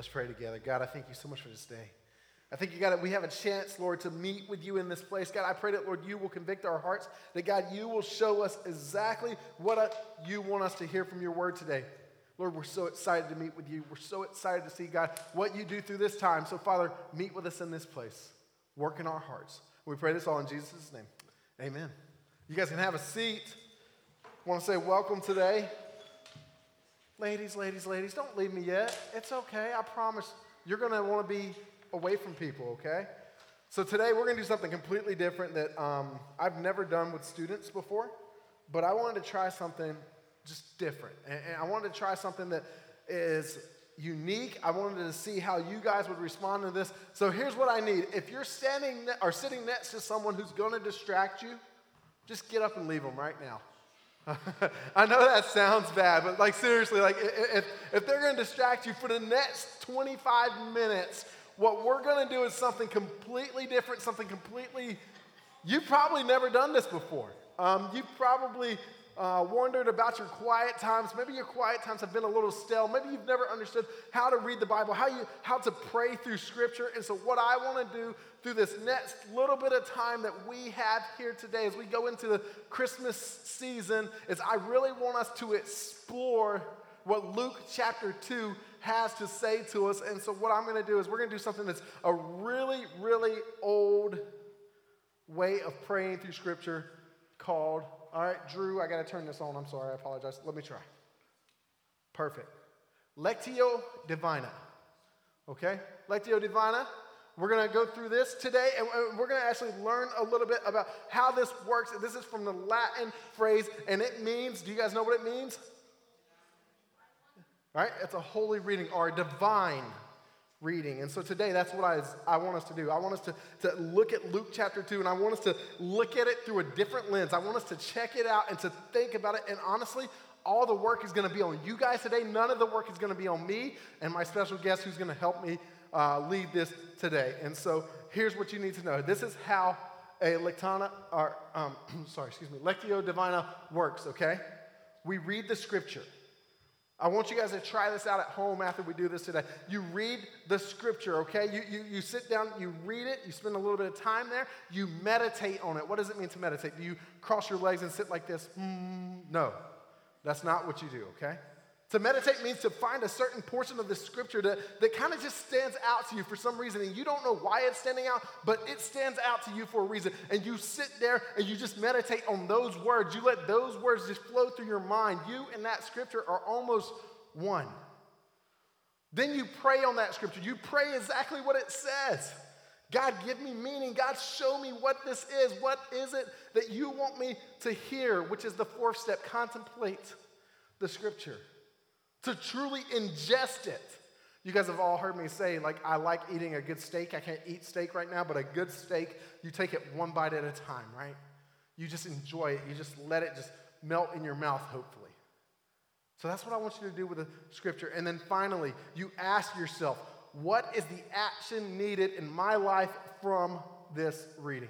Let's pray together. God, I thank you so much for this day. I think you got it. we have a chance, Lord, to meet with you in this place. God, I pray that, Lord, you will convict our hearts, that God, you will show us exactly what uh, you want us to hear from your word today. Lord, we're so excited to meet with you. We're so excited to see, God, what you do through this time. So, Father, meet with us in this place. Work in our hearts. We pray this all in Jesus' name. Amen. You guys can have a seat. I want to say welcome today. Ladies, ladies, ladies, don't leave me yet. It's okay. I promise you're going to want to be away from people, okay? So today we're going to do something completely different that um, I've never done with students before, but I wanted to try something just different. And, and I wanted to try something that is unique. I wanted to see how you guys would respond to this. So here's what I need. If you're standing ne- or sitting next to someone who's going to distract you, just get up and leave them right now. I know that sounds bad, but like seriously, like if, if they're going to distract you for the next 25 minutes, what we're going to do is something completely different, something completely, you've probably never done this before. Um, you've probably uh, wondered about your quiet times. Maybe your quiet times have been a little stale. Maybe you've never understood how to read the Bible, how, you, how to pray through Scripture. And so, what I want to do through this next little bit of time that we have here today as we go into the Christmas season is I really want us to explore what Luke chapter 2 has to say to us. And so, what I'm going to do is we're going to do something that's a really, really old way of praying through Scripture called, all right, Drew, I got to turn this on. I'm sorry, I apologize. Let me try. Perfect. Lectio Divina. Okay? Lectio Divina. We're going to go through this today and we're going to actually learn a little bit about how this works. This is from the Latin phrase and it means, do you guys know what it means? Right? It's a holy reading or divine reading. And so today, that's what I, I want us to do. I want us to, to look at Luke chapter 2, and I want us to look at it through a different lens. I want us to check it out and to think about it. And honestly, all the work is going to be on you guys today. None of the work is going to be on me and my special guest who's going to help me uh, lead this today. And so here's what you need to know this is how a lectana, or, um, sorry, excuse me, lectio divina works, okay? We read the scripture. I want you guys to try this out at home after we do this today. You read the scripture, okay? You, you, you sit down, you read it, you spend a little bit of time there, you meditate on it. What does it mean to meditate? Do you cross your legs and sit like this? Mm, no, that's not what you do, okay? To meditate means to find a certain portion of the scripture that, that kind of just stands out to you for some reason, and you don't know why it's standing out, but it stands out to you for a reason. And you sit there and you just meditate on those words. You let those words just flow through your mind. You and that scripture are almost one. Then you pray on that scripture. You pray exactly what it says. God, give me meaning. God, show me what this is. What is it that you want me to hear? Which is the fourth step contemplate the scripture to truly ingest it. You guys have all heard me say, like, I like eating a good steak. I can't eat steak right now, but a good steak, you take it one bite at a time, right? You just enjoy it. You just let it just melt in your mouth, hopefully. So that's what I want you to do with the scripture. And then finally, you ask yourself, what is the action needed in my life from this reading?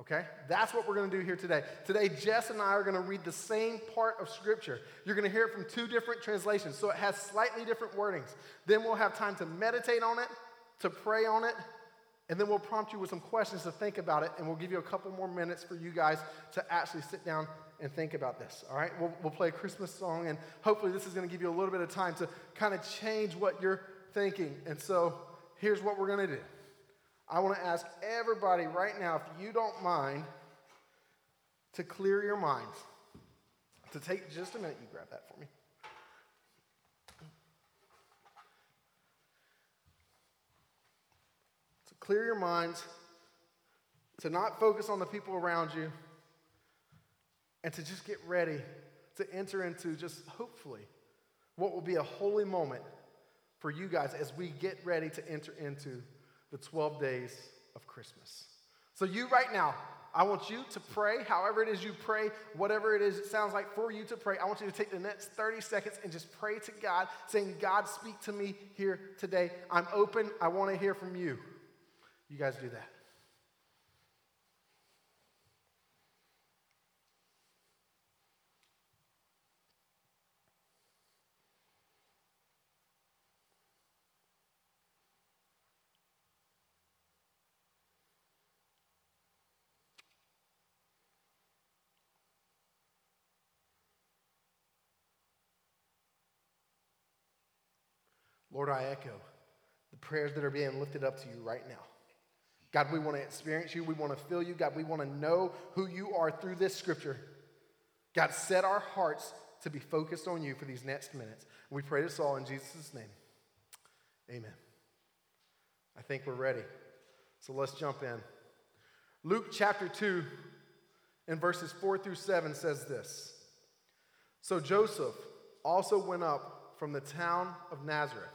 Okay? That's what we're going to do here today. Today, Jess and I are going to read the same part of Scripture. You're going to hear it from two different translations, so it has slightly different wordings. Then we'll have time to meditate on it, to pray on it, and then we'll prompt you with some questions to think about it, and we'll give you a couple more minutes for you guys to actually sit down and think about this. All right? We'll, we'll play a Christmas song, and hopefully, this is going to give you a little bit of time to kind of change what you're thinking. And so, here's what we're going to do. I want to ask everybody right now, if you don't mind, to clear your minds. To take just a minute, you grab that for me. To clear your minds, to not focus on the people around you, and to just get ready to enter into just hopefully what will be a holy moment for you guys as we get ready to enter into the 12 days of Christmas. So, you right now, I want you to pray, however it is you pray, whatever it is it sounds like for you to pray. I want you to take the next 30 seconds and just pray to God, saying, God, speak to me here today. I'm open. I want to hear from you. You guys do that. Lord, I echo the prayers that are being lifted up to you right now. God, we want to experience you. We want to feel you. God, we want to know who you are through this scripture. God, set our hearts to be focused on you for these next minutes. We pray this all in Jesus' name. Amen. I think we're ready. So let's jump in. Luke chapter 2, in verses 4 through 7, says this So Joseph also went up from the town of Nazareth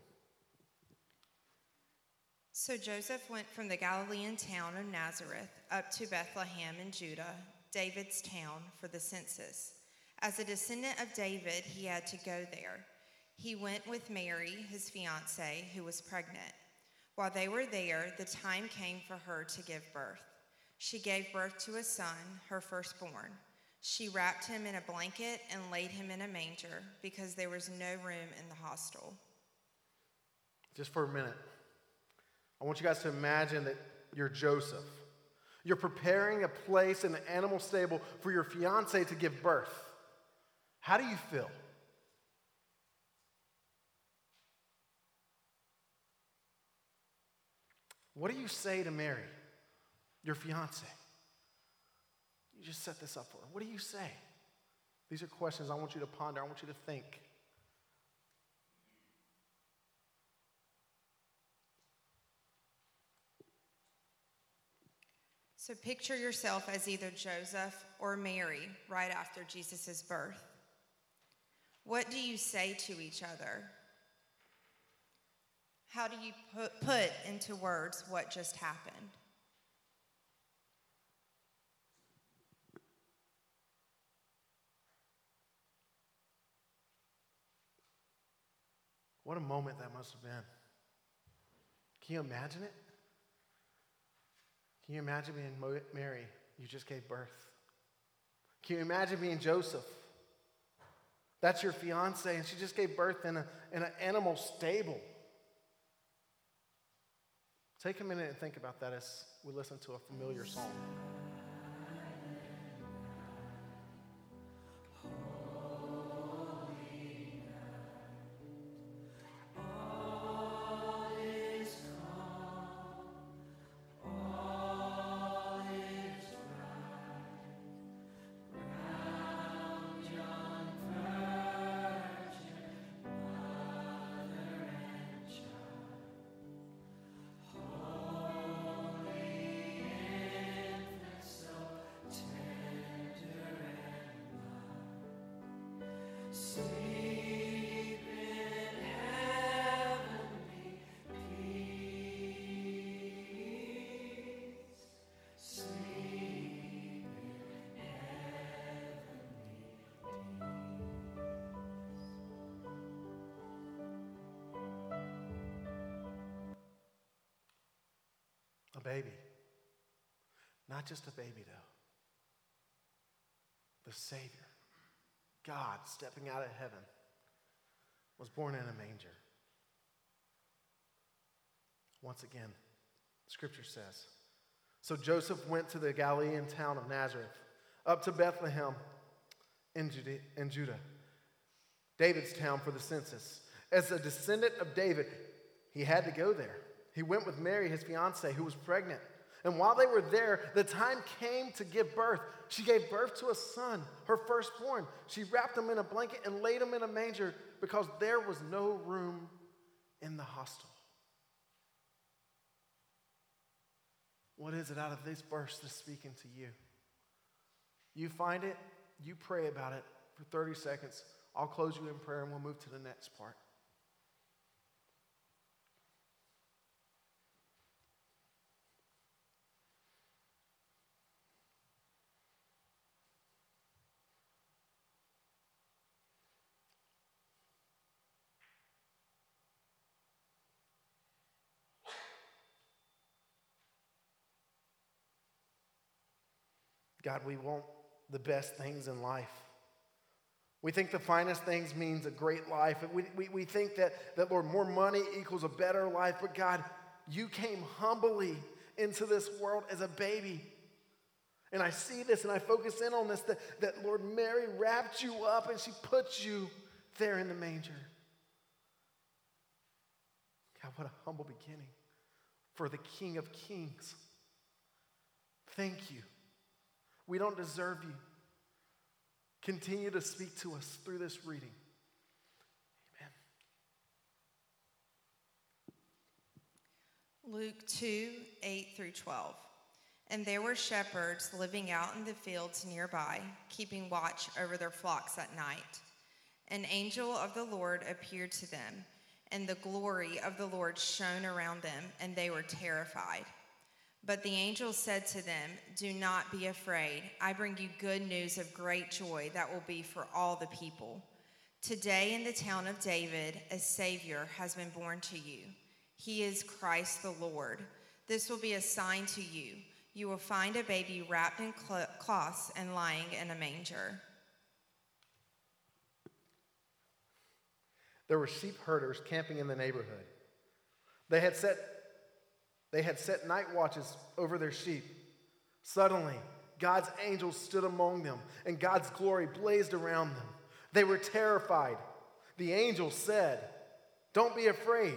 So Joseph went from the Galilean town of Nazareth up to Bethlehem in Judah, David's town, for the census. As a descendant of David, he had to go there. He went with Mary, his fiancee, who was pregnant. While they were there, the time came for her to give birth. She gave birth to a son, her firstborn. She wrapped him in a blanket and laid him in a manger because there was no room in the hostel. Just for a minute. I want you guys to imagine that you're Joseph. You're preparing a place in an animal stable for your fiance to give birth. How do you feel? What do you say to Mary, your fiance? You just set this up for her. What do you say? These are questions I want you to ponder, I want you to think. So picture yourself as either Joseph or Mary right after Jesus' birth. What do you say to each other? How do you put, put into words what just happened? What a moment that must have been. Can you imagine it? Can you imagine being Mary? You just gave birth. Can you imagine being Joseph? That's your fiance, and she just gave birth in, a, in an animal stable. Take a minute and think about that as we listen to a familiar song. Baby. Not just a baby, though. The Savior, God stepping out of heaven, was born in a manger. Once again, Scripture says. So Joseph went to the Galilean town of Nazareth, up to Bethlehem in Judah, in Judah, David's town for the census. As a descendant of David, he had to go there. He went with Mary, his fiancee, who was pregnant. And while they were there, the time came to give birth. She gave birth to a son, her firstborn. She wrapped him in a blanket and laid him in a manger because there was no room in the hostel. What is it out of this verse that's speaking to you? You find it, you pray about it for 30 seconds. I'll close you in prayer and we'll move to the next part. God, we want the best things in life. We think the finest things means a great life. We, we, we think that, that, Lord, more money equals a better life. But God, you came humbly into this world as a baby. And I see this and I focus in on this that, that Lord Mary wrapped you up and she put you there in the manger. God, what a humble beginning for the King of Kings. Thank you. We don't deserve you. Continue to speak to us through this reading. Amen. Luke 2 8 through 12. And there were shepherds living out in the fields nearby, keeping watch over their flocks at night. An angel of the Lord appeared to them, and the glory of the Lord shone around them, and they were terrified. But the angel said to them, Do not be afraid. I bring you good news of great joy that will be for all the people. Today in the town of David, a Savior has been born to you. He is Christ the Lord. This will be a sign to you. You will find a baby wrapped in cloths and lying in a manger. There were sheep herders camping in the neighborhood. They had set they had set night watches over their sheep. Suddenly, God's angels stood among them, and God's glory blazed around them. They were terrified. The angel said, Don't be afraid.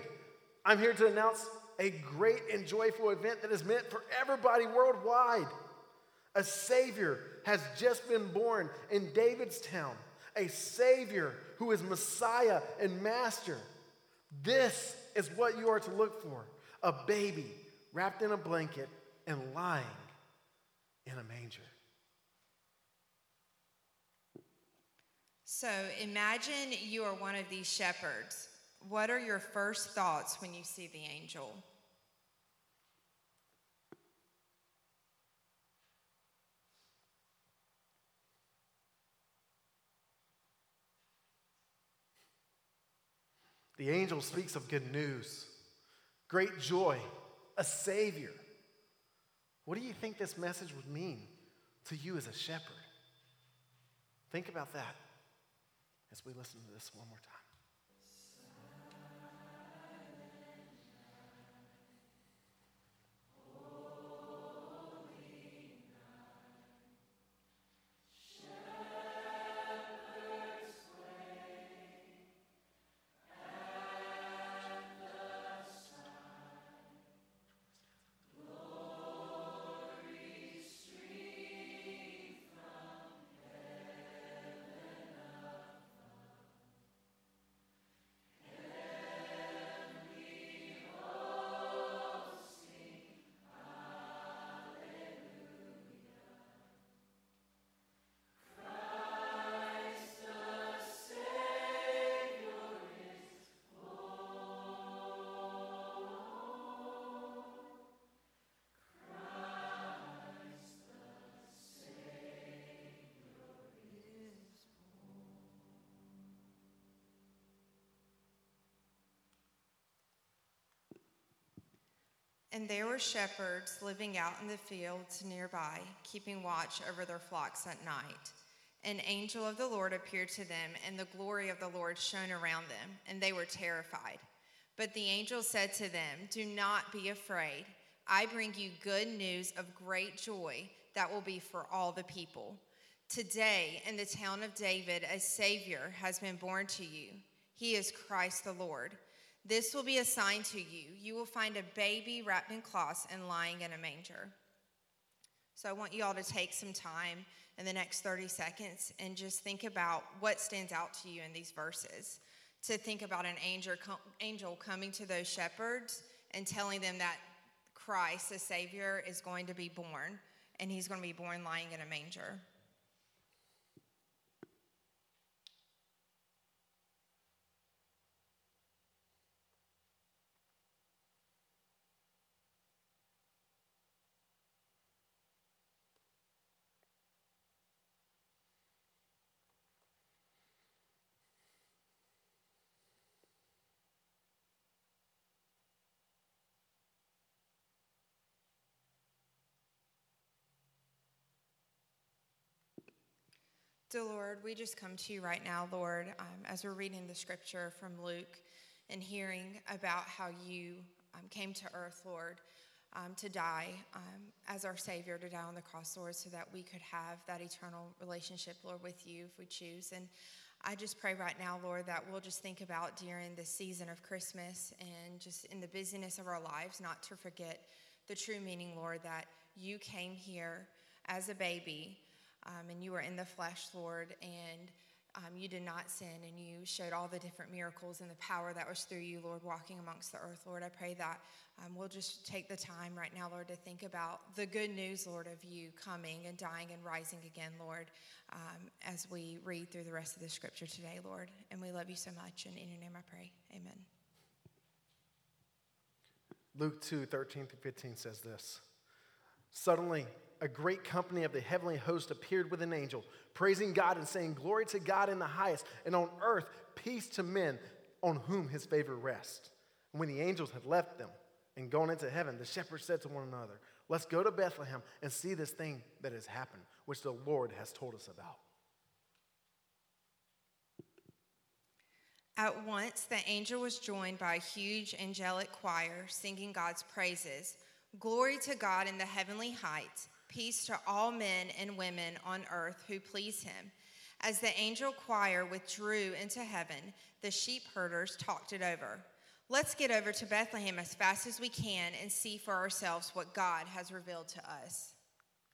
I'm here to announce a great and joyful event that is meant for everybody worldwide. A Savior has just been born in David's town, a Savior who is Messiah and Master. This is what you are to look for a baby wrapped in a blanket and lying in a manger. So imagine you are one of these shepherds. What are your first thoughts when you see the angel? The angel speaks of good news, great joy, a Savior. What do you think this message would mean to you as a shepherd? Think about that as we listen to this one more time. And there were shepherds living out in the fields nearby, keeping watch over their flocks at night. An angel of the Lord appeared to them, and the glory of the Lord shone around them, and they were terrified. But the angel said to them, Do not be afraid. I bring you good news of great joy that will be for all the people. Today, in the town of David, a Savior has been born to you. He is Christ the Lord. This will be a sign to you. You will find a baby wrapped in cloths and lying in a manger. So I want you all to take some time in the next 30 seconds and just think about what stands out to you in these verses. To think about an angel, angel coming to those shepherds and telling them that Christ, the Savior, is going to be born, and he's going to be born lying in a manger. Dear Lord, we just come to you right now, Lord, um, as we're reading the scripture from Luke and hearing about how you um, came to earth, Lord, um, to die um, as our Savior, to die on the cross, Lord, so that we could have that eternal relationship, Lord, with you if we choose. And I just pray right now, Lord, that we'll just think about during this season of Christmas and just in the busyness of our lives, not to forget the true meaning, Lord, that you came here as a baby um, and you were in the flesh, Lord, and um, you did not sin, and you showed all the different miracles and the power that was through you, Lord, walking amongst the earth, Lord. I pray that um, we'll just take the time right now, Lord, to think about the good news, Lord, of you coming and dying and rising again, Lord, um, as we read through the rest of the scripture today, Lord. And we love you so much, and in your name I pray. Amen. Luke 2 13 through 15 says this Suddenly, a great company of the heavenly host appeared with an angel, praising God and saying, Glory to God in the highest, and on earth, peace to men on whom his favor rests. And when the angels had left them and gone into heaven, the shepherds said to one another, Let's go to Bethlehem and see this thing that has happened, which the Lord has told us about. At once, the angel was joined by a huge angelic choir singing God's praises. Glory to God in the heavenly heights, peace to all men and women on earth who please him. As the angel choir withdrew into heaven, the sheep herders talked it over. Let's get over to Bethlehem as fast as we can and see for ourselves what God has revealed to us.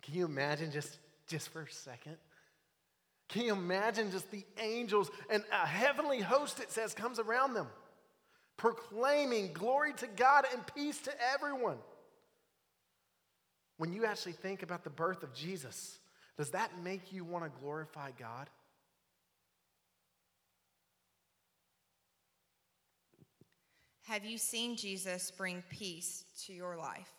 Can you imagine just, just for a second? Can you imagine just the angels and a heavenly host, it says, comes around them, proclaiming glory to God and peace to everyone? When you actually think about the birth of Jesus, does that make you want to glorify God? Have you seen Jesus bring peace to your life?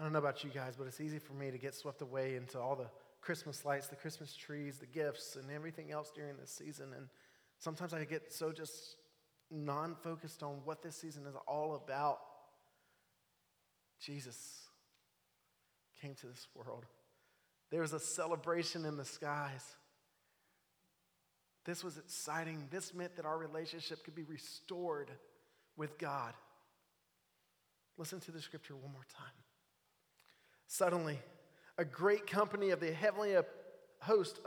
I don't know about you guys, but it's easy for me to get swept away into all the Christmas lights, the Christmas trees, the gifts, and everything else during this season. And sometimes I get so just non focused on what this season is all about. Jesus came to this world. There was a celebration in the skies. This was exciting. This meant that our relationship could be restored with God. Listen to the scripture one more time. Suddenly, a great company of the heavenly host